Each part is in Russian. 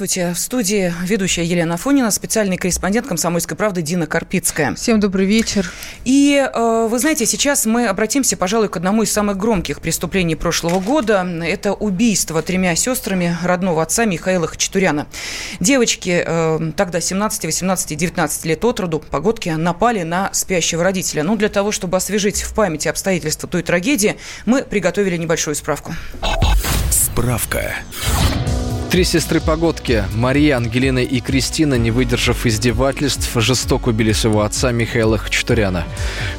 здравствуйте. В студии ведущая Елена Фонина, специальный корреспондент «Комсомольской правды» Дина Карпицкая. Всем добрый вечер. И э, вы знаете, сейчас мы обратимся, пожалуй, к одному из самых громких преступлений прошлого года. Это убийство тремя сестрами родного отца Михаила Хачатуряна. Девочки э, тогда 17, 18, 19 лет от роду, погодки, напали на спящего родителя. Ну, для того, чтобы освежить в памяти обстоятельства той трагедии, мы приготовили небольшую справку. Справка. Три сестры-погодки, Мария, Ангелина и Кристина, не выдержав издевательств, жестоко убили своего отца Михаила Хачатуряна.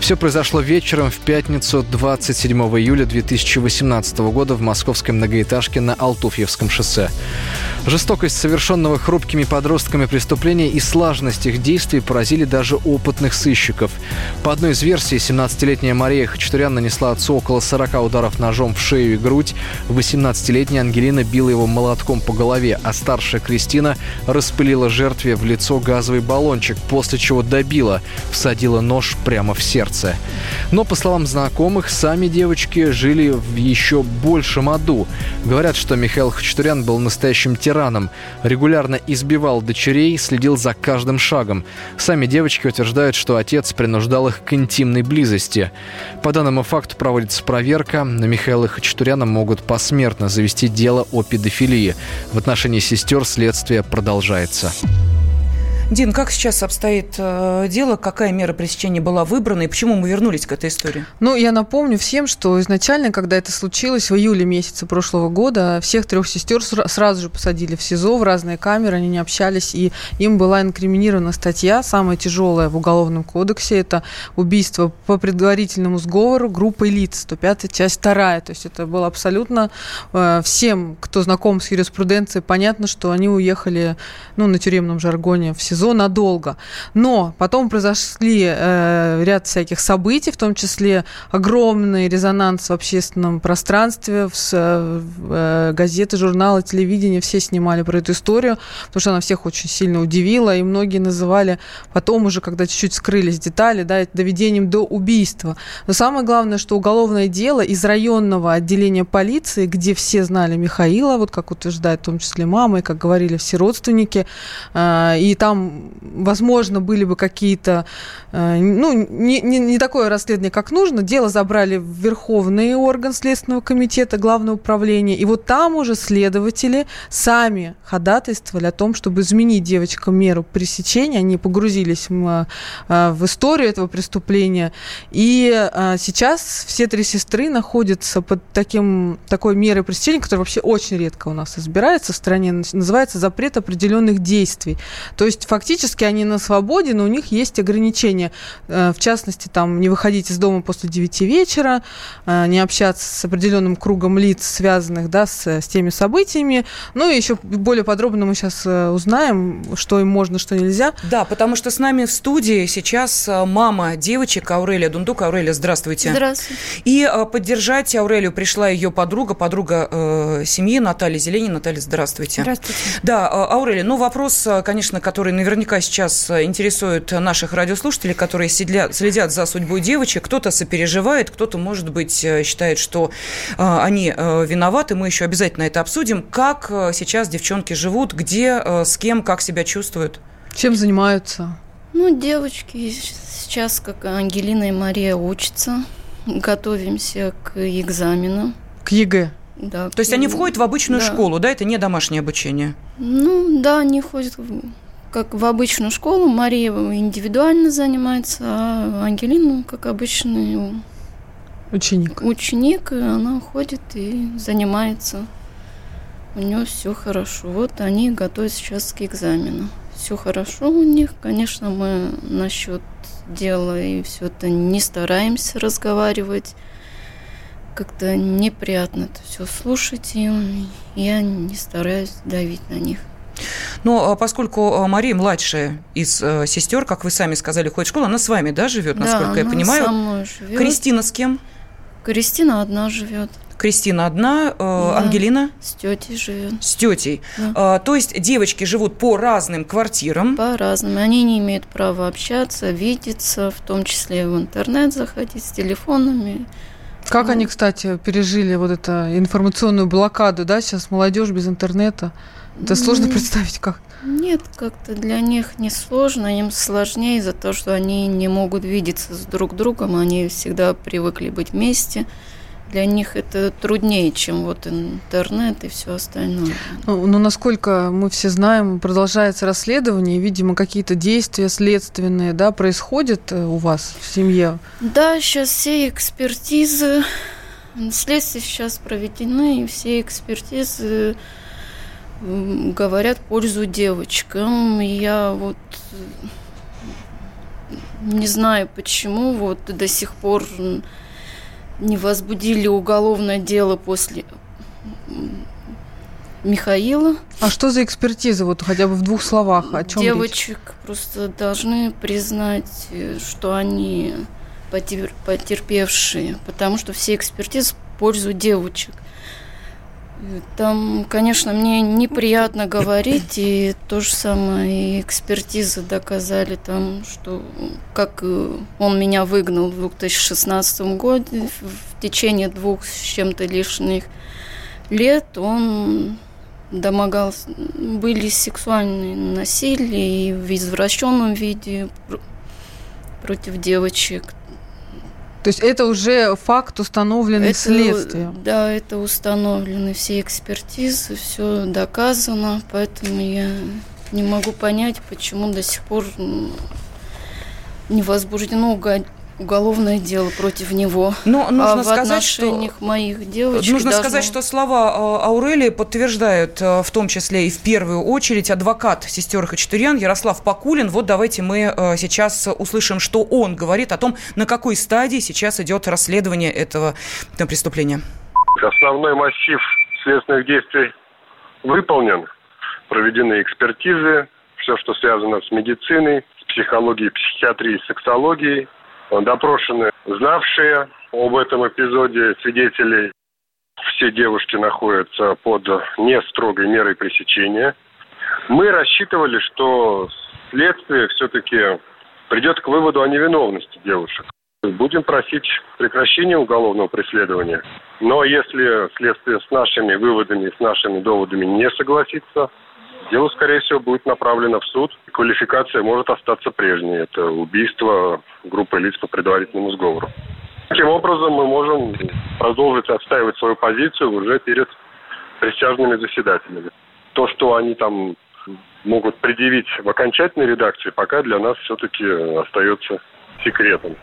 Все произошло вечером в пятницу 27 июля 2018 года в московской многоэтажке на Алтуфьевском шоссе. Жестокость совершенного хрупкими подростками преступления и слаженность их действий поразили даже опытных сыщиков. По одной из версий, 17-летняя Мария Хачатурян нанесла отцу около 40 ударов ножом в шею и грудь. 18-летняя Ангелина била его молотком по голове, а старшая Кристина распылила жертве в лицо газовый баллончик, после чего добила, всадила нож прямо в сердце. Но, по словам знакомых, сами девочки жили в еще большем аду. Говорят, что Михаил Хачатурян был настоящим тираном, регулярно избивал дочерей, следил за каждым шагом. Сами девочки утверждают, что отец принуждал их к интимной близости. По данному факту проводится проверка. На Михаила Хачатуряна могут посмертно завести дело о педофилии. В отношении сестер следствие продолжается. Дин, как сейчас обстоит э, дело? Какая мера пресечения была выбрана и почему мы вернулись к этой истории? Ну, я напомню всем, что изначально, когда это случилось в июле месяце прошлого года, всех трех сестер сразу же посадили в СИЗО, в разные камеры, они не общались, и им была инкриминирована статья, самая тяжелая в Уголовном кодексе, это убийство по предварительному сговору группой лиц, 105 часть 2. То есть это было абсолютно э, всем, кто знаком с юриспруденцией, понятно, что они уехали ну, на тюремном жаргоне в СИЗО СИЗО надолго. Но потом произошли э, ряд всяких событий, в том числе огромный резонанс в общественном пространстве, в, в э, газеты, журналы, телевидение, все снимали про эту историю, потому что она всех очень сильно удивила, и многие называли потом уже, когда чуть-чуть скрылись детали, да, доведением до убийства. Но самое главное, что уголовное дело из районного отделения полиции, где все знали Михаила, вот как утверждает в том числе мама, и как говорили все родственники, э, и там возможно, были бы какие-то, э, ну, не, не, не такое расследование, как нужно. Дело забрали в Верховный орган Следственного комитета, Главное управление. И вот там уже следователи сами ходатайствовали о том, чтобы изменить девочкам меру пресечения. Они погрузились в, э, в историю этого преступления. И э, сейчас все три сестры находятся под таким, такой мерой пресечения, которая вообще очень редко у нас избирается в стране, называется запрет определенных действий. То есть фактически они на свободе, но у них есть ограничения. Э, в частности, там, не выходить из дома после 9 вечера, э, не общаться с определенным кругом лиц, связанных да, с, с теми событиями. Ну и еще более подробно мы сейчас э, узнаем, что им можно, что нельзя. Да, потому что с нами в студии сейчас мама девочек Аурелия Дундук. Аурелия, здравствуйте. Здравствуйте. И поддержать Аурелию пришла ее подруга, подруга э, семьи Наталья Зеленина. Наталья, здравствуйте. Здравствуйте. Да, Аурелия, ну вопрос, конечно, который наверняка сейчас э, интересует наших радиослушателей, которые следят, следят за судьбой девочек. Кто-то сопереживает, кто-то, может быть, э, считает, что э, они виноваты. Мы еще обязательно это обсудим. Как сейчас девчонки живут, где, с кем, как себя чувствуют? Чем занимаются? Ну, девочки сейчас, как Ангелина и Мария, учатся. Готовимся к экзамену. К ЕГЭ? Да. То есть они входят в обычную да. школу, да? Это не домашнее обучение? Ну, да, они ходят как в обычную школу. Мария индивидуально занимается, а Ангелина, как обычный ученик. Ученик, и она ходит и занимается. У нее все хорошо. Вот они готовят сейчас к экзамену. Все хорошо у них. Конечно, мы насчет дела и все это не стараемся разговаривать. Как-то неприятно это все слушать, и я не стараюсь давить на них. Но а, поскольку а, Мария младшая из э, сестер, как вы сами сказали, ходит в школу, она с вами, да, живет, насколько да, я понимаю? Со мной живет. Кристина с кем? Кристина одна живет. Кристина одна, э, да. Ангелина? С тетей живет. С тетей. Да. А, то есть девочки живут по разным квартирам? По разным. Они не имеют права общаться, видеться, в том числе в интернет заходить с телефонами. Как ну. они, кстати, пережили вот эту информационную блокаду, да, сейчас молодежь без интернета? Это сложно представить как. Нет, как-то для них не сложно, им сложнее из-за того, что они не могут видеться с друг другом, они всегда привыкли быть вместе. Для них это труднее, чем вот интернет и все остальное. Ну, ну, насколько мы все знаем, продолжается расследование, и, видимо, какие-то действия следственные, да, происходят э, у вас в семье? Да, сейчас все экспертизы, следствие сейчас проведены, и все экспертизы говорят пользу девочкам. Я вот не знаю почему, вот до сих пор не возбудили уголовное дело после Михаила. А что за экспертиза, вот хотя бы в двух словах, о чем Девочек речь? просто должны признать, что они потерпевшие, потому что все экспертизы в пользу девочек. Там, конечно, мне неприятно говорить, и то же самое и экспертизы доказали там, что как э, он меня выгнал в 2016 году, в течение двух с чем-то лишних лет он домогался, были сексуальные насилия и в извращенном виде против девочек. То есть это уже факт, установленный это, следствием? Да, это установлены все экспертизы, все доказано, поэтому я не могу понять, почему до сих пор не возбуждено уголовное дело против него. Но нужно а сказать, что моих девочек нужно должно... сказать, что слова а, Аурелии подтверждают а, в том числе и в первую очередь адвокат сестер Хачатурян Ярослав Покулин. Вот давайте мы а, сейчас услышим, что он говорит о том, на какой стадии сейчас идет расследование этого преступления. Основной массив следственных действий выполнен, проведены экспертизы, все, что связано с медициной, с психологией, психиатрией, сексологией, допрошены знавшие об этом эпизоде свидетелей. Все девушки находятся под не строгой мерой пресечения. Мы рассчитывали, что следствие все-таки придет к выводу о невиновности девушек. Будем просить прекращения уголовного преследования. Но если следствие с нашими выводами, с нашими доводами не согласится, Дело, скорее всего, будет направлено в суд. Квалификация может остаться прежней. Это убийство группы лиц по предварительному сговору. Таким образом, мы можем продолжить отстаивать свою позицию уже перед присяжными заседателями. То, что они там могут предъявить в окончательной редакции, пока для нас все-таки остается секретом.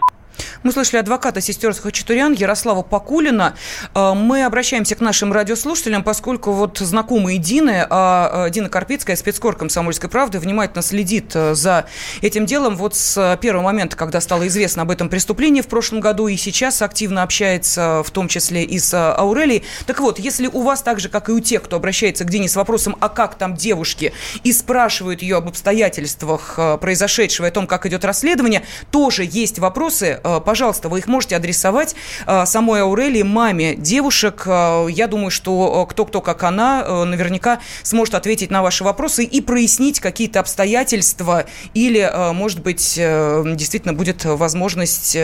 Мы слышали адвоката сестер Хачатурян Ярослава Покулина. Э, мы обращаемся к нашим радиослушателям, поскольку вот знакомые Дины, а э, Дина Карпицкая, спецкор комсомольской правды, внимательно следит э, за этим делом вот с первого момента, когда стало известно об этом преступлении в прошлом году, и сейчас активно общается, в том числе и с Аурелией. Так вот, если у вас так же, как и у тех, кто обращается к Дине с вопросом, а как там девушки, и спрашивают ее об обстоятельствах произошедшего, и о том, как идет расследование, тоже есть вопросы, пожалуйста, вы их можете адресовать э, самой Аурелии, маме девушек. Э, я думаю, что э, кто-кто, как она, наверняка сможет ответить на ваши вопросы и прояснить какие-то обстоятельства или, может быть, действительно будет возможность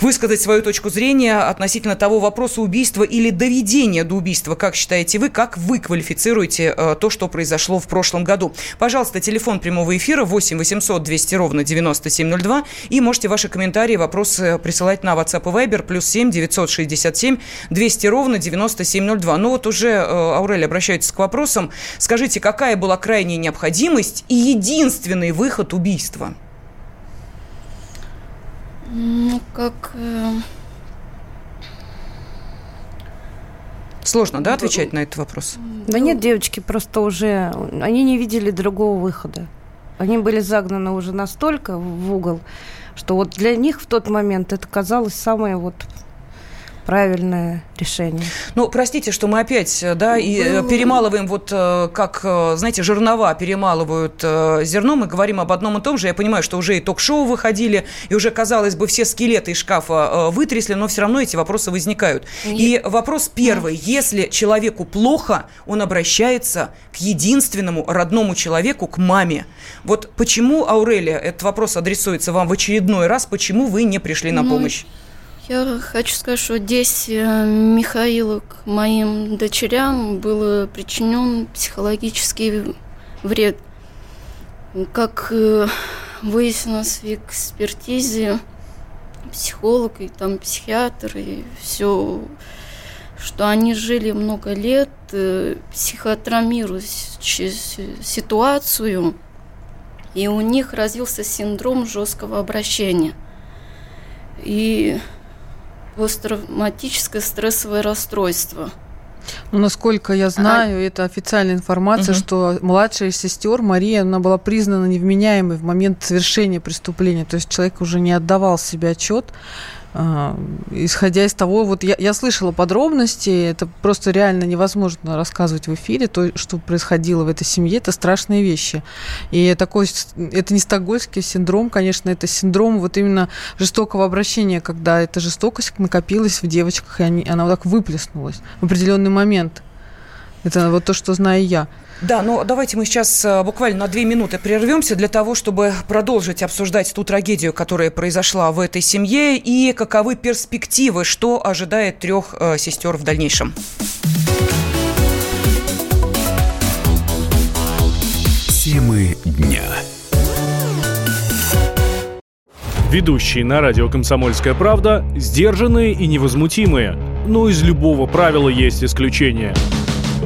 высказать свою точку зрения относительно того вопроса убийства или доведения до убийства. Как считаете вы, как вы квалифицируете то, что произошло в прошлом году? Пожалуйста, телефон прямого эфира 8 800 200 ровно 9702 и можете ваши комментарии, вопросы присылать на WhatsApp и Viber, плюс 7 967 200 ровно 9702. Ну вот уже, э, Аурель, обращается к вопросам. Скажите, какая была крайняя необходимость и единственный выход убийства? Ну, как... Э... Сложно, да, отвечать на этот вопрос? Да нет, девочки просто уже... Они не видели другого выхода. Они были загнаны уже настолько в угол, что вот для них в тот момент это казалось самое вот правильное решение. Ну, простите, что мы опять, э, да, и э, перемалываем вот э, как, знаете, жернова перемалывают зерно, мы говорим об одном и том же. Я понимаю, что уже и ток-шоу выходили, и уже, казалось бы, все скелеты из шкафа вытрясли, но все равно эти вопросы возникают. Нет. И вопрос первый. Если человеку плохо, он обращается к единственному родному человеку, к маме. Вот почему, Аурелия, этот вопрос адресуется вам в очередной раз, почему вы не пришли на ну, помощь? Я хочу сказать, что здесь Михаилу к моим дочерям был причинен психологический вред. Как э, выяснилось в экспертизе, психолог и там психиатр и все, что они жили много лет, э, психотравмируя ситуацию, и у них развился синдром жесткого обращения. И посттравматическое стрессовое расстройство. Ну, насколько я знаю, а... это официальная информация, угу. что младшая сестер Мария, она была признана невменяемой в момент совершения преступления. То есть человек уже не отдавал себе отчет исходя из того, вот я, я слышала подробности, это просто реально невозможно рассказывать в эфире, то, что происходило в этой семье, это страшные вещи. И такой, это не стокгольмский синдром, конечно, это синдром вот именно жестокого обращения, когда эта жестокость накопилась в девочках, и они, она вот так выплеснулась в определенный момент. Это вот то, что знаю я. Да, но давайте мы сейчас э, буквально на две минуты прервемся для того, чтобы продолжить обсуждать ту трагедию, которая произошла в этой семье, и каковы перспективы, что ожидает трех э, сестер в дальнейшем. Темы дня. Ведущие на радио «Комсомольская правда» сдержанные и невозмутимые. Но из любого правила есть исключение –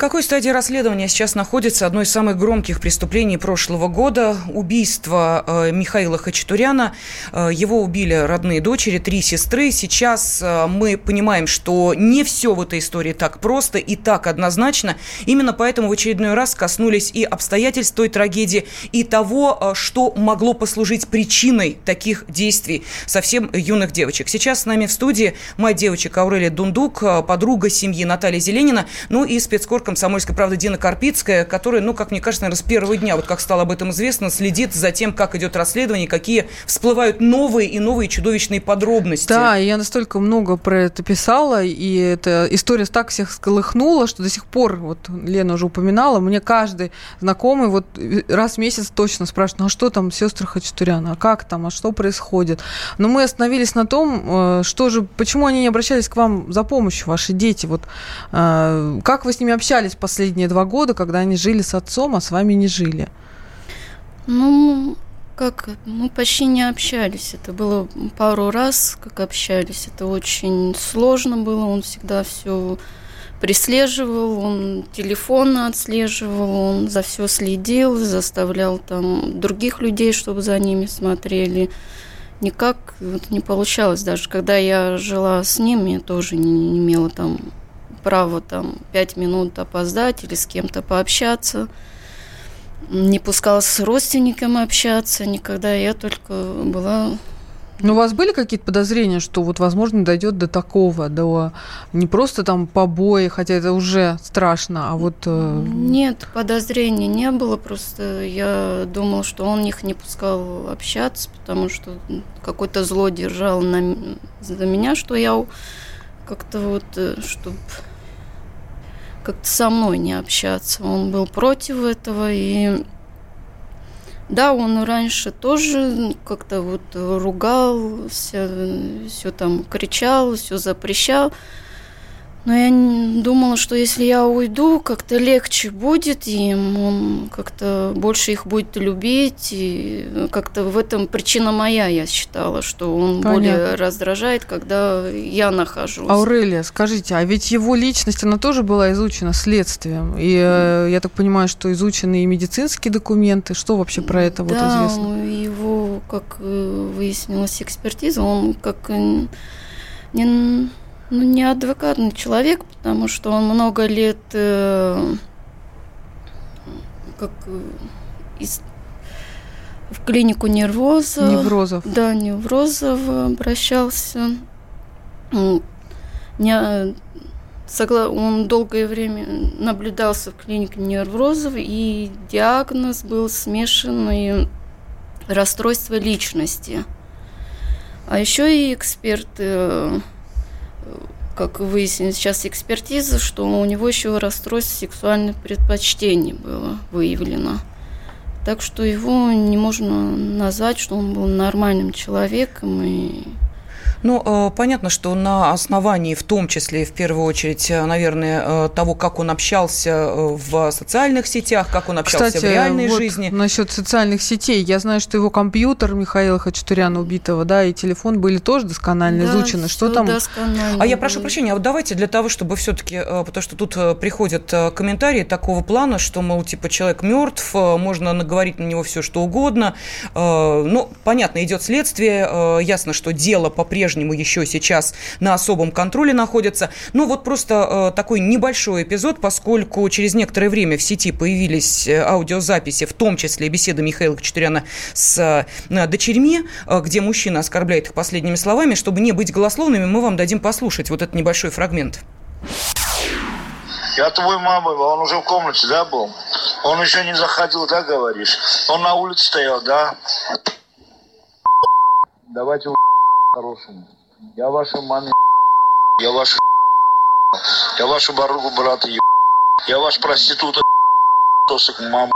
Какой стадии расследования сейчас находится одно из самых громких преступлений прошлого года – убийство э, Михаила Хачатуряна. Э, его убили родные дочери, три сестры. Сейчас э, мы понимаем, что не все в этой истории так просто и так однозначно. Именно поэтому в очередной раз коснулись и обстоятельств той трагедии, и того, что могло послужить причиной таких действий совсем юных девочек. Сейчас с нами в студии мать девочек Аурелия Дундук, подруга семьи Наталья Зеленина, ну и спецкор репортер «Комсомольской правды» Дина Карпицкая, которая, ну, как мне кажется, наверное, с первого дня, вот как стало об этом известно, следит за тем, как идет расследование, какие всплывают новые и новые чудовищные подробности. Да, я настолько много про это писала, и эта история так всех сколыхнула, что до сих пор, вот Лена уже упоминала, мне каждый знакомый вот раз в месяц точно спрашивает, ну, а что там сестры Хачатуряна, а как там, а что происходит? Но мы остановились на том, э, что же, почему они не обращались к вам за помощью, ваши дети, вот э, как вы с ними общались, общались последние два года, когда они жили с отцом, а с вами не жили? Ну, как, мы почти не общались. Это было пару раз, как общались. Это очень сложно было. Он всегда все преслеживал, он телефонно отслеживал, он за все следил, заставлял там других людей, чтобы за ними смотрели. Никак вот не получалось. Даже когда я жила с ним, я тоже не, не имела там право там пять минут опоздать или с кем-то пообщаться. Не пускалась с родственниками общаться никогда. Я только была ну, у вас были какие-то подозрения, что вот, возможно, дойдет до такого, до не просто там побои, хотя это уже страшно, а вот... Э, Нет, подозрений не было, просто я думала, что он их не пускал общаться, потому что какой-то зло держал на, за меня, что я как-то вот, э, чтобы как-то со мной не общаться. Он был против этого, и да, он раньше тоже как-то вот ругался, все там кричал, все запрещал. Но я думала, что если я уйду, как-то легче будет им, он как-то больше их будет любить, и как-то в этом причина моя, я считала, что он Понятно. более раздражает, когда я нахожусь. Аурелия, скажите, а ведь его личность, она тоже была изучена следствием, и э, я так понимаю, что изучены и медицинские документы, что вообще про это вот да, известно? его, как э, выяснилось, экспертиза, он как э, не ну, не адвокатный человек, потому что он много лет э, как э, из, в клинику невроза. Неврозов. Да, неврозов обращался. Не, он долгое время наблюдался в клинике неврозов, и диагноз был смешанный расстройство личности. А еще и эксперты, как выяснилось сейчас экспертиза, что у него еще расстройство сексуальных предпочтений было выявлено. Так что его не можно назвать, что он был нормальным человеком и ну, э, понятно, что на основании, в том числе, в первую очередь, э, наверное, э, того, как он общался в социальных сетях, как он общался Кстати, в реальной вот жизни. насчет социальных сетей. Я знаю, что его компьютер Михаила Хачатуряна убитого, да, и телефон были тоже досконально да, изучены. Что там? А я прошу прощения, а вот давайте для того, чтобы все-таки, потому что тут приходят комментарии такого плана, что, мол, типа, человек мертв, можно наговорить на него все, что угодно. Ну, понятно, идет следствие, ясно, что дело по-прежнему по-прежнему еще сейчас на особом контроле находятся. Но вот просто э, такой небольшой эпизод, поскольку через некоторое время в сети появились э, аудиозаписи, в том числе беседы Михаила Кочетуряна с э, дочерьми, где мужчина оскорбляет их последними словами. Чтобы не быть голословными, мы вам дадим послушать вот этот небольшой фрагмент. Я твой мама, он уже в комнате, да, был? Он еще не заходил, да, говоришь? Он на улице стоял, да? Давайте хорошему. Я ваша маме я ваша я вашу баругу брата я ваш проститута тосик мама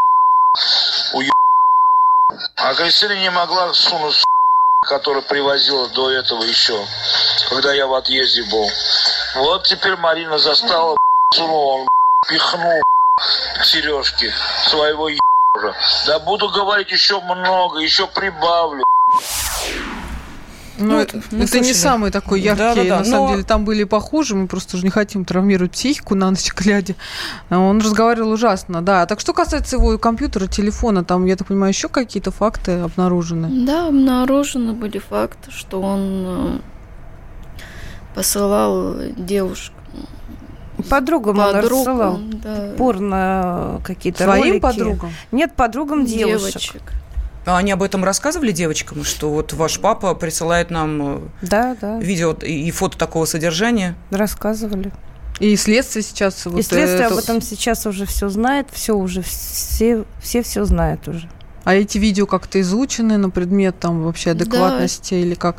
уеб. А Кристина не могла сунуть которая привозила до этого еще, когда я в отъезде был. Вот теперь Марина застала, сунула, пихнул сережки своего ебра. Да буду говорить еще много, еще прибавлю. Ну, это, это не самый такой яркий, да, да, да, на но... самом деле, там были похуже, мы просто уже не хотим травмировать психику на ночь глядя. Он разговаривал ужасно, да. Так что касается его компьютера, телефона, там, я так понимаю, еще какие-то факты обнаружены? Да, обнаружены были факты, что он э, посылал девушку Подругам, подругам он рассылал да. порно какие-то Своим ролики. подругам? Нет, подругам девушек. девочек. А они об этом рассказывали девочкам, что вот ваш папа присылает нам э, да, да. видео и фото такого содержания? Рассказывали. И следствие сейчас... И вот следствие это... об этом сейчас уже все знает, все уже, все, все все знают уже. А эти видео как-то изучены на предмет там вообще адекватности да. или как?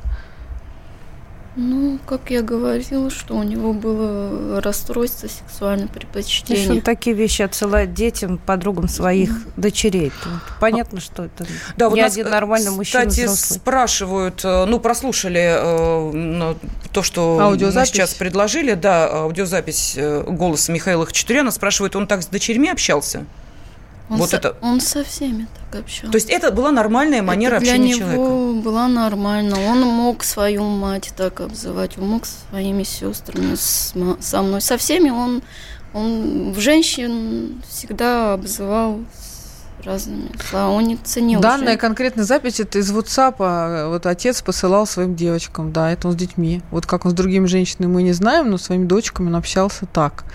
Ну, как я говорила, что у него было расстройство сексуального предпочтения. Если он такие вещи отсылает детям, подругам своих mm. дочерей, то понятно, что это да, не вот один нормальный мужчина Кстати, взрослый. спрашивают, э, ну, прослушали э, то, что мы сейчас предложили, да, аудиозапись э, голоса Михаила Хачатуряна, спрашивают, он так с дочерьми общался? Он, вот со, это... он со всеми так общался. То есть это была нормальная манера это общения человека? Для него была нормально. Он мог свою мать так обзывать, он мог своими сестрами, с, со мной. Со всеми он, он в женщин всегда обзывал разными. А он не ценил. Данная уже. конкретная запись это из WhatsApp. А, вот отец посылал своим девочкам, да, это он с детьми. Вот как он с другими женщинами мы не знаем, но своими дочками он общался так.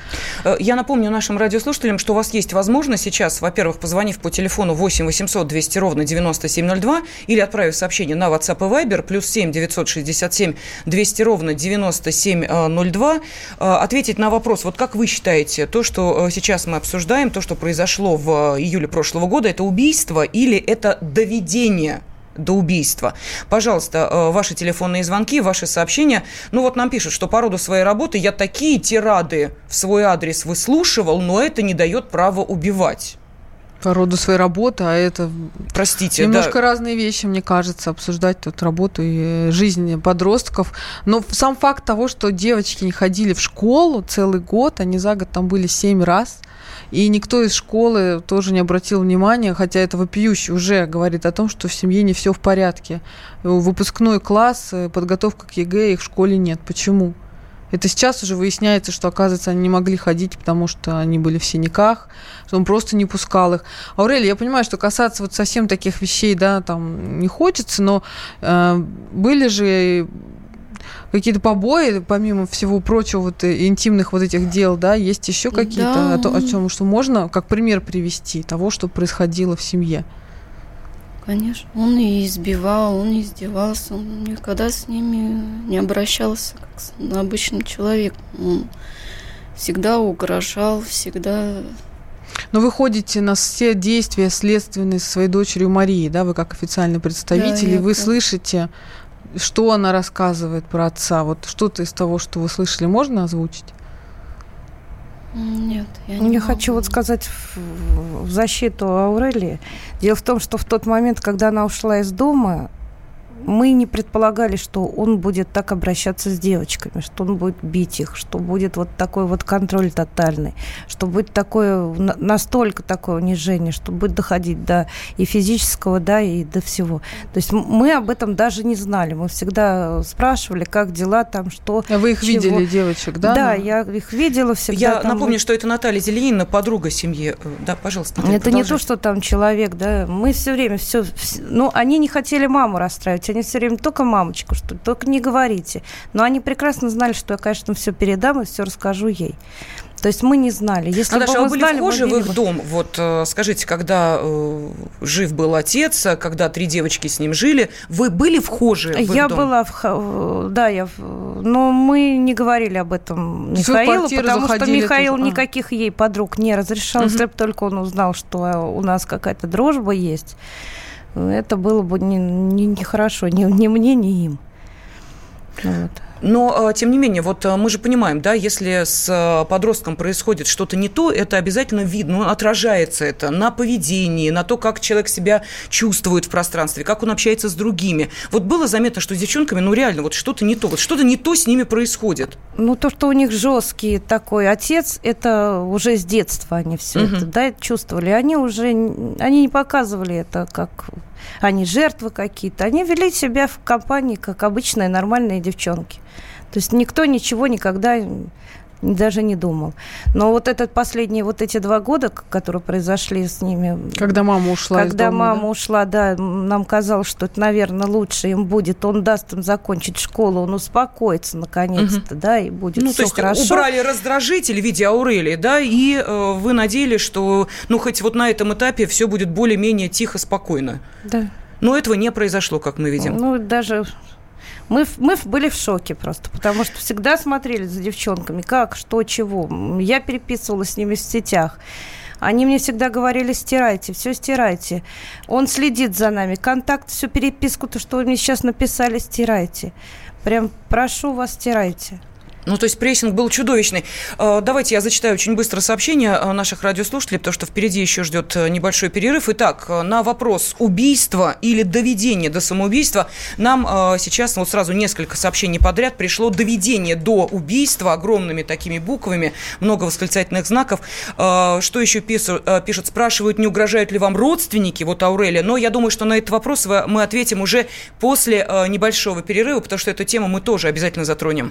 Э, я напомню нашим радиослушателям, что у вас есть возможность сейчас, во-первых, позвонив по телефону 8 800 200 ровно 9702 или отправив сообщение на WhatsApp и Viber плюс 7 967 200 ровно 9702, э, ответить на вопрос, вот как вы считаете, то, что э, сейчас мы обсуждаем, то, что произошло в июле прошлого года, года это убийство или это доведение до убийства. Пожалуйста, э, ваши телефонные звонки, ваши сообщения. Ну вот нам пишут, что по роду своей работы я такие тирады в свой адрес выслушивал, но это не дает права убивать. По роду своей работы, а это... Простите, Немножко да. разные вещи, мне кажется, обсуждать тут работу и жизнь подростков. Но сам факт того, что девочки не ходили в школу целый год, они за год там были семь раз – и никто из школы тоже не обратил внимания, хотя это вопиюще уже говорит о том, что в семье не все в порядке. Выпускной класс, э, подготовка к ЕГЭ их в школе нет. Почему? Это сейчас уже выясняется, что, оказывается, они не могли ходить, потому что они были в синяках, что он просто не пускал их. Аурелия, я понимаю, что касаться вот совсем таких вещей, да, там не хочется, но э, были же какие-то побои, помимо всего прочего, вот э, интимных вот этих дел, да, есть еще какие-то да. о, о чем, что можно как пример привести того, что происходило в семье? Конечно. Он и избивал, он и издевался. Он никогда с ними не обращался как с обычным человеком. Он всегда угрожал, всегда но вы ходите на все действия следственные со своей дочерью Марией, да, вы как официальный представитель, да, и вы так. слышите, что она рассказывает про отца. Вот что-то из того, что вы слышали, можно озвучить? Нет, я не Я могу. хочу вот сказать в, в защиту Аурелии. Дело в том, что в тот момент, когда она ушла из дома, мы не предполагали, что он будет так обращаться с девочками, что он будет бить их, что будет вот такой вот контроль тотальный, что будет такое, настолько такое унижение, что будет доходить до и физического, да, и до всего. То есть мы об этом даже не знали. Мы всегда спрашивали, как дела там, что... А вы их чего. видели, девочек, да? Да, ну? я их видела всегда. Я там... напомню, что это Наталья Зеленина, подруга семьи. Э, да, пожалуйста. Наталья, это не то, что там человек, да. Мы все время все... Ну, они не хотели маму расстраивать, они все время только мамочку, что только не говорите. Но они прекрасно знали, что я, конечно, все передам и все расскажу ей. То есть мы не знали. Если Наташа, бы а вы были знали, вхожи в их бы... дом? Вот э, скажите, когда э, жив был отец, а когда три девочки с ним жили, вы были вхожи в их я дом? была, в, да, я, но мы не говорили об этом Михаилу, потому что Михаил тоже. никаких ей подруг не разрешал, угу. если бы только он узнал, что у нас какая-то дружба есть это было бы нехорошо не, не, не мне, ни им. Вот. Но, а, тем не менее, вот а, мы же понимаем, да, если с а, подростком происходит что-то не то, это обязательно видно, ну, отражается это на поведении, на то, как человек себя чувствует в пространстве, как он общается с другими. Вот было заметно, что с девчонками, ну, реально, вот что-то не то, вот что-то не то с ними происходит. Ну, то, что у них жесткий такой отец, это уже с детства они все угу. это, да, чувствовали. Они уже, они не показывали это как они жертвы какие-то. Они вели себя в компании, как обычные нормальные девчонки. То есть никто ничего никогда даже не думал. Но вот этот последние вот эти два года, которые произошли с ними... Когда мама ушла Когда дома, мама да? ушла, да, нам казалось, что это, наверное, лучше им будет. Он даст им закончить школу, он успокоится наконец-то, угу. да, и будет ну, все то есть хорошо. убрали раздражитель в виде Аурелии, да, и э, вы надеялись, что, ну, хоть вот на этом этапе все будет более-менее тихо, спокойно. Да. Но этого не произошло, как мы видим. Ну, даже мы, мы были в шоке просто, потому что всегда смотрели за девчонками, как, что, чего. Я переписывалась с ними в сетях. Они мне всегда говорили, стирайте, все стирайте. Он следит за нами. Контакт, всю переписку, то, что вы мне сейчас написали, стирайте. Прям прошу вас, стирайте. Ну, то есть прессинг был чудовищный. Э, давайте я зачитаю очень быстро сообщение э, наших радиослушателей, потому что впереди еще ждет э, небольшой перерыв. Итак, на вопрос убийства или доведения до самоубийства нам сейчас вот сразу несколько сообщений подряд пришло. Доведение до убийства огромными такими буквами, много восклицательных знаков. Что еще пишут? Спрашивают, не угрожают ли вам родственники, вот Аурелия. Но я думаю, что на этот вопрос мы ответим уже после небольшого перерыва, потому что эту тему мы тоже обязательно затронем.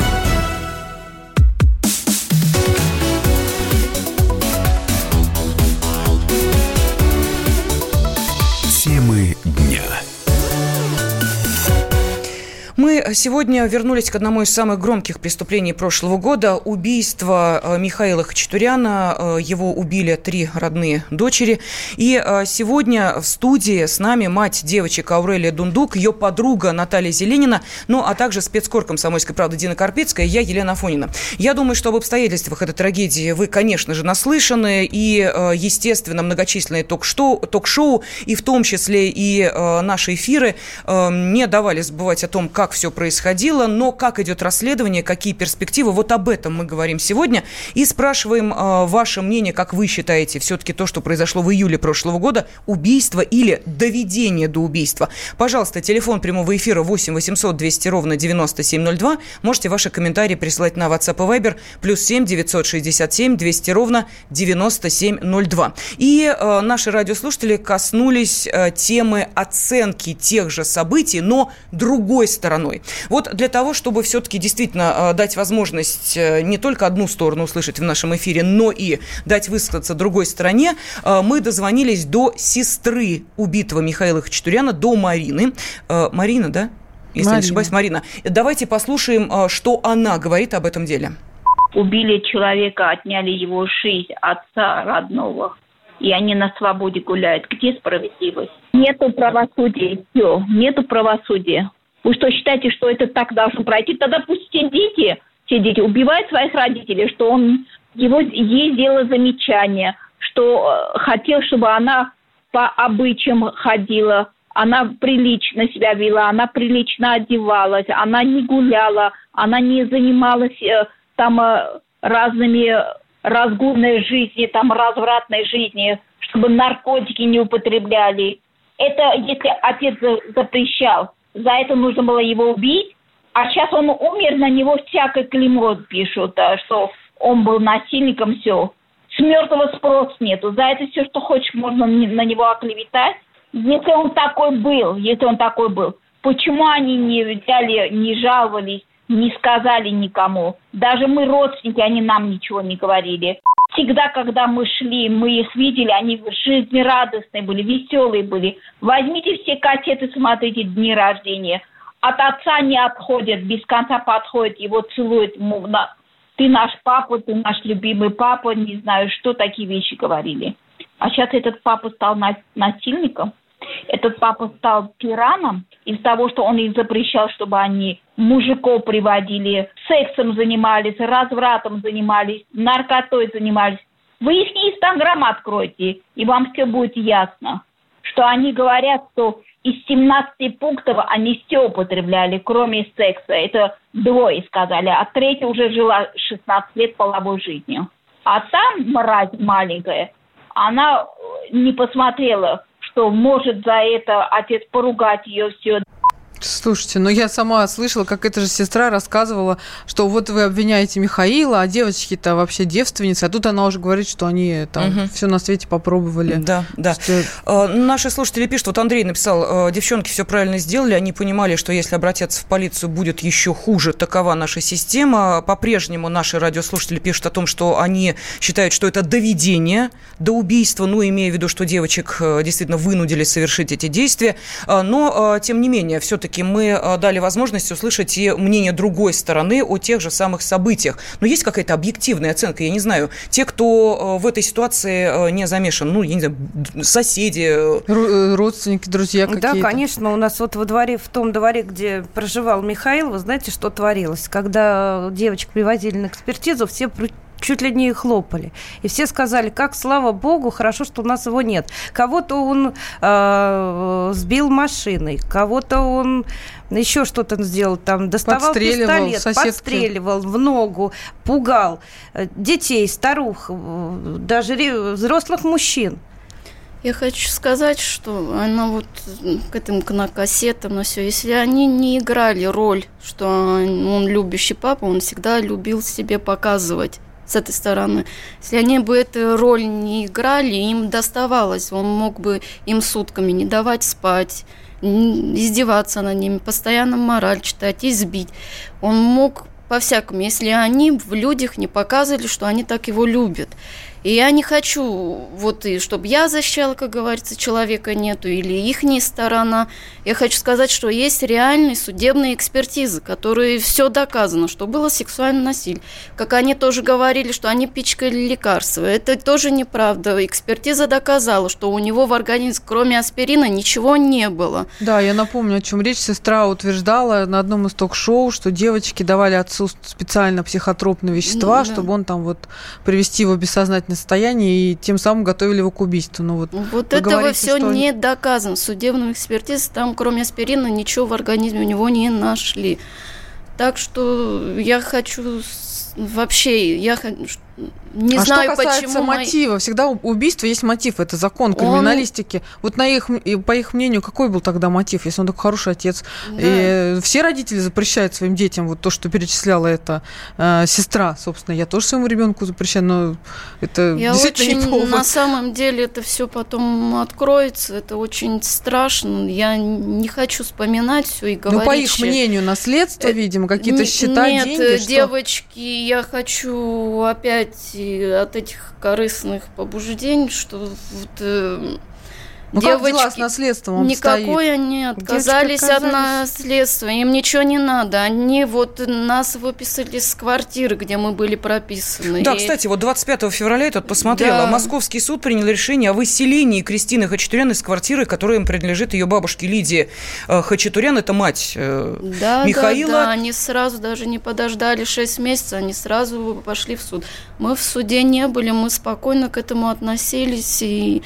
Сегодня вернулись к одному из самых громких преступлений прошлого года. Убийство э, Михаила Хачатуряна. Э, его убили три родные дочери. И э, сегодня в студии с нами мать девочек Аурелия Дундук, ее подруга Наталья Зеленина, ну а также спецкор комсомольской правды Дина Карпицкая я, Елена Афонина. Я думаю, что об обстоятельствах этой трагедии вы, конечно же, наслышаны. И, естественно, многочисленные ток-шоу, ток-шоу и в том числе и наши эфиры не давали забывать о том, как все происходило, но как идет расследование, какие перспективы, вот об этом мы говорим сегодня и спрашиваем э, ваше мнение, как вы считаете, все-таки то, что произошло в июле прошлого года, убийство или доведение до убийства. Пожалуйста, телефон прямого эфира 8 800 200 ровно 9702. Можете ваши комментарии присылать на WhatsApp и Viber плюс 7 967 200 ровно 9702. И э, наши радиослушатели коснулись э, темы оценки тех же событий, но другой стороной. Вот для того, чтобы все-таки действительно дать возможность не только одну сторону услышать в нашем эфире, но и дать высказаться другой стороне, мы дозвонились до сестры убитого Михаила Хачатуряна, до Марины. Марина, да? Если Марина. не ошибаюсь, Марина. Давайте послушаем, что она говорит об этом деле убили человека, отняли его жизнь, отца родного, и они на свободе гуляют. Где справедливость? Нету правосудия, все, нету правосудия. Вы что, считаете, что это так должно пройти? Тогда пусть все дети, все дети убивают своих родителей, что он, его, ей сделал замечание, что э, хотел, чтобы она по обычаям ходила, она прилично себя вела, она прилично одевалась, она не гуляла, она не занималась э, там э, разными разгульной жизни, там развратной жизни, чтобы наркотики не употребляли. Это если отец запрещал, за это нужно было его убить, а сейчас он умер, на него всякое клеймо пишут, э, что он был насильником, все. С мертвого спрос нету. За это все, что хочешь, можно на него оклеветать. Если он такой был, если он такой был, почему они не взяли, не жаловались, не сказали никому. Даже мы родственники, они нам ничего не говорили. Всегда, когда мы шли, мы их видели, они жизнерадостные были, веселые были. Возьмите все кассеты, смотрите дни рождения. От отца не отходят, без конца подходят, его на... Ты наш папа, ты наш любимый папа, не знаю, что такие вещи говорили. А сейчас этот папа стал насильником. Этот папа стал тираном из того, что он их запрещал, чтобы они мужиков приводили, сексом занимались, развратом занимались, наркотой занимались. Вы их инстаграм откройте, и вам все будет ясно, что они говорят, что из 17 пунктов они все употребляли, кроме секса. Это двое сказали, а третья уже жила 16 лет половой жизнью. А там мразь маленькая, она не посмотрела, что может за это отец поругать ее все. Слушайте, ну я сама слышала, как эта же сестра рассказывала, что вот вы обвиняете Михаила, а девочки-то вообще девственницы, а тут она уже говорит, что они там угу. все на свете попробовали. Да, да. Что... Э, наши слушатели пишут, вот Андрей написал, э, девчонки все правильно сделали, они понимали, что если обратятся в полицию, будет еще хуже, такова наша система. По-прежнему наши радиослушатели пишут о том, что они считают, что это доведение до убийства, ну, имея в виду, что девочек э, действительно вынудили совершить эти действия. Но, тем не менее, все-таки все-таки мы э, дали возможность услышать и мнение другой стороны о тех же самых событиях. Но есть какая-то объективная оценка, я не знаю, те, кто э, в этой ситуации э, не замешан, ну, я не знаю, соседи. Родственники, друзья какие-то. Да, конечно, у нас вот во дворе, в том дворе, где проживал Михаил, вы знаете, что творилось? Когда девочек привозили на экспертизу, все чуть ли не хлопали. И все сказали, как слава богу, хорошо, что у нас его нет. Кого-то он э, сбил машиной, кого-то он еще что-то сделал, там доставал пистолет, соседки. подстреливал в ногу, пугал э, детей, старух, э, даже взрослых мужчин. Я хочу сказать, что она вот к этим на кассетам, на все, если они не играли роль, что он любящий папа, он всегда любил себе показывать с этой стороны. Если они бы эту роль не играли, им доставалось. Он мог бы им сутками не давать спать, издеваться над ними, постоянно мораль читать, избить. Он мог по-всякому, если они в людях не показывали, что они так его любят. И я не хочу, вот и чтобы я защищала, как говорится, человека нету, или ихняя сторона. Я хочу сказать, что есть реальные судебные экспертизы, которые все доказано, что было сексуальное насилие. Как они тоже говорили, что они пичкали лекарства. Это тоже неправда. Экспертиза доказала, что у него в организме, кроме аспирина, ничего не было. Да, я напомню, о чем речь. Сестра утверждала на одном из ток-шоу, что девочки давали отцу специально психотропные вещества, да. чтобы он там вот привести его в бессознательное бессознательном состоянии и тем самым готовили его к убийству. Ну, вот вот этого говорите, все что... не доказано. Судебным экспертиз там, кроме аспирина, ничего в организме у него не нашли. Так что я хочу вообще, я Не а знаю, что касается почему мотива, всегда убийство есть мотив, это закон криминалистики. Он... Вот на их, по их мнению, какой был тогда мотив, если он такой хороший отец? Да. И все родители запрещают своим детям вот то, что перечисляла эта э, сестра, собственно, я тоже своему ребенку запрещаю, но это я действительно очень, не повод. На самом деле это все потом откроется, это очень страшно. Я не хочу вспоминать все и говорить. Ну, по их мнению, наследство, э, видимо, какие-то счета, Нет, деньги, девочки, что? я хочу опять от этих корыстных побуждений, что вот, э, ну, Девочки, как дела с наследством никакой стоит? они отказались от наследства, им ничего не надо. Они вот нас выписали с квартиры, где мы были прописаны. Да, и... кстати, вот 25 февраля я тут посмотрела, да. Московский суд принял решение о выселении Кристины Хачатурян из квартиры, которая им принадлежит ее бабушке Лидии э, Хачатурян, это мать э, да, Михаила. Да, да, они сразу даже не подождали 6 месяцев, они сразу пошли в суд. Мы в суде не были, мы спокойно к этому относились и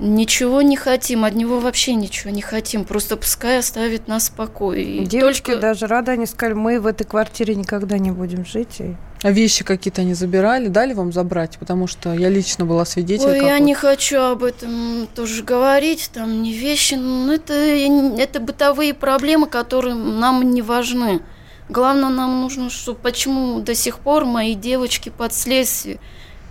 Ничего не хотим, от него вообще ничего не хотим. Просто пускай оставит нас в покое. Девочки только... даже рады, они сказали, мы в этой квартире никогда не будем жить. И... А вещи какие-то они забирали, дали вам забрать? Потому что я лично была свидетелем. Ой, я вот... не хочу об этом тоже говорить, там не вещи, но это, это бытовые проблемы, которые нам не важны. Главное, нам нужно, что почему до сих пор мои девочки под следствием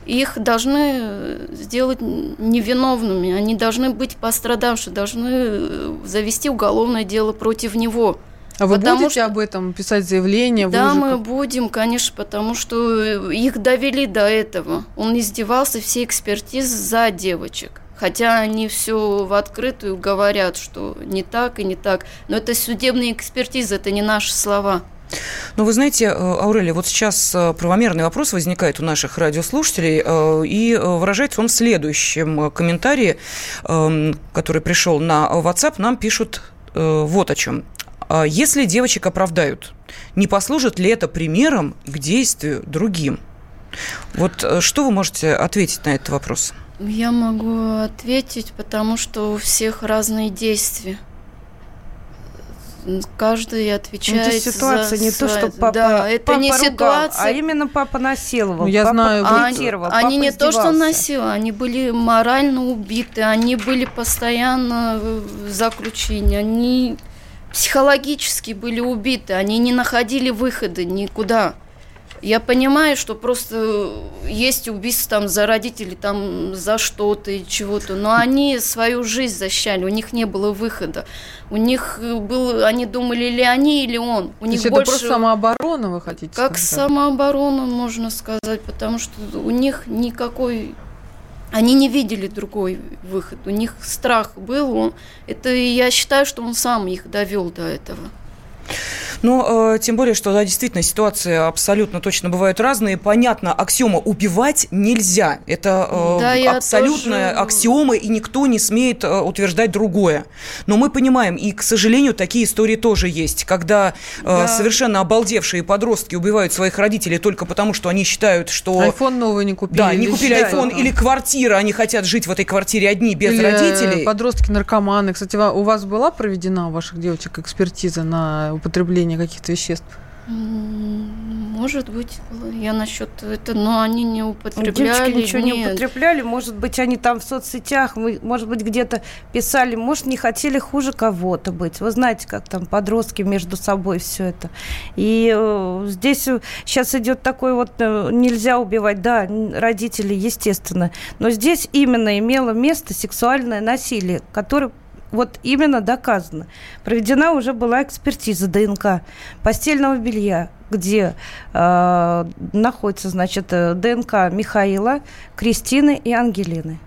их должны сделать невиновными, они должны быть пострадавшими, должны э, завести уголовное дело против него. А вы потому будете что... об этом писать заявление? Да, мы будем, конечно, потому что их довели до этого. Он издевался все экспертизы за девочек. Хотя они все в открытую говорят, что не так и не так. Но это судебная экспертиза, это не наши слова. Ну, вы знаете, э, Аурелия, вот сейчас э, правомерный вопрос возникает у наших радиослушателей, э, и выражается он в следующем комментарии, эм, который пришел на WhatsApp, нам пишут вот о чем. «А если девочек оправдают, не послужит ли это примером к действию другим? Вот что вы можете ответить на этот вопрос? Я могу ответить, потому что у всех разные действия каждый отвечает ну, это ситуация за не то, что папа, да, это папа не ругал, ситуация, а именно папа насиловал. Ну, я папа знаю, они, папа они не то, что насиловали, они были морально убиты, они были постоянно в заключении, они психологически были убиты, они не находили выхода никуда. Я понимаю, что просто есть убийство там за родителей, там за что-то и чего-то, но они свою жизнь защищали, у них не было выхода. У них был, они думали, или они, или он. У То них есть больше... это просто самооборона, вы хотите Как сказать? самооборона, можно сказать, потому что у них никакой они не видели другой выход. У них страх был. Он, это я считаю, что он сам их довел до этого. Но э, тем более, что да, действительно ситуации абсолютно точно бывают разные. Понятно, аксиома убивать нельзя. Это э, да, абсолютная тоже... аксиома, и никто не смеет э, утверждать другое. Но мы понимаем, и, к сожалению, такие истории тоже есть, когда э, да. совершенно обалдевшие подростки убивают своих родителей только потому, что они считают, что... Айфон новый не купили. Да, не купили айфон, или квартира, они хотят жить в этой квартире одни, без или родителей. подростки-наркоманы. Кстати, у вас была проведена у ваших девочек экспертиза на употребление каких-то веществ? Может быть, я насчет этого, но они не употребляли. Девочки ничего нет. не употребляли, может быть, они там в соцсетях, может быть, где-то писали, может, не хотели хуже кого-то быть. Вы знаете, как там подростки между собой все это. И э, здесь сейчас идет такой вот, э, нельзя убивать, да, родители, естественно, но здесь именно имело место сексуальное насилие, которое вот именно доказано. Проведена уже была экспертиза ДНК постельного белья, где э, находится, значит, ДНК Михаила, Кристины и Ангелины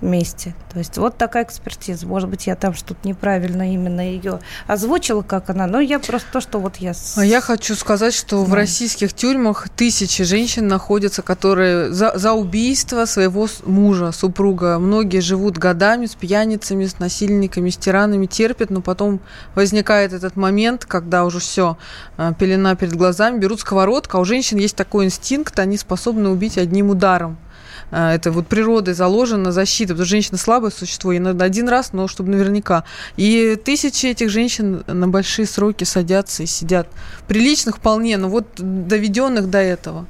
вместе. То есть вот такая экспертиза. Может быть, я там что-то неправильно именно ее озвучила, как она, но я просто то, что вот я... А я хочу сказать, что Знаю. в российских тюрьмах тысячи женщин находятся, которые за, за убийство своего мужа, супруга. Многие живут годами с пьяницами, с насильниками, с тиранами, терпят, но потом возникает этот момент, когда уже все, э, пелена перед глазами, берут сковородку, а у женщин есть такой инстинкт, они способны убить одним ударом. А, это вот природой заложена защита, потому что женщина слабое существо, и надо один раз, но чтобы наверняка. И тысячи этих женщин на большие сроки садятся и сидят. Приличных вполне, но вот доведенных до этого.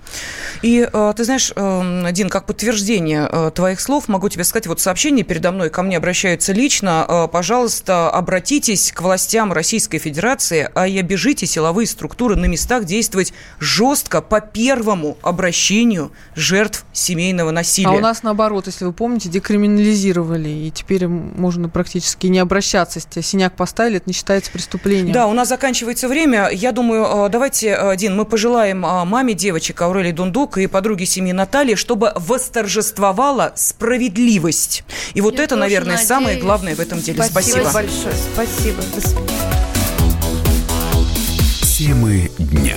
И э, ты знаешь, э, Дин, как подтверждение э, твоих слов, могу тебе сказать, вот сообщение передо мной ко мне обращаются лично. Пожалуйста, обратитесь к властям Российской Федерации, а и обижите силовые структуры на местах действовать жестко по первому обращению жертв семейного насилия. А у нас наоборот, если вы помните, декриминализировали, и теперь можно практически не обращаться, если синяк поставили, это не считается преступлением. Да, у нас заканчивается время. Я думаю, давайте, Дин, мы пожелаем маме девочек Аурелии Дундук и подруге семьи Натальи, чтобы восторжествовала справедливость. И вот Я это, наверное, надеюсь. самое главное в этом деле. Спасибо. Спасибо большое. Спасибо. Темы дня.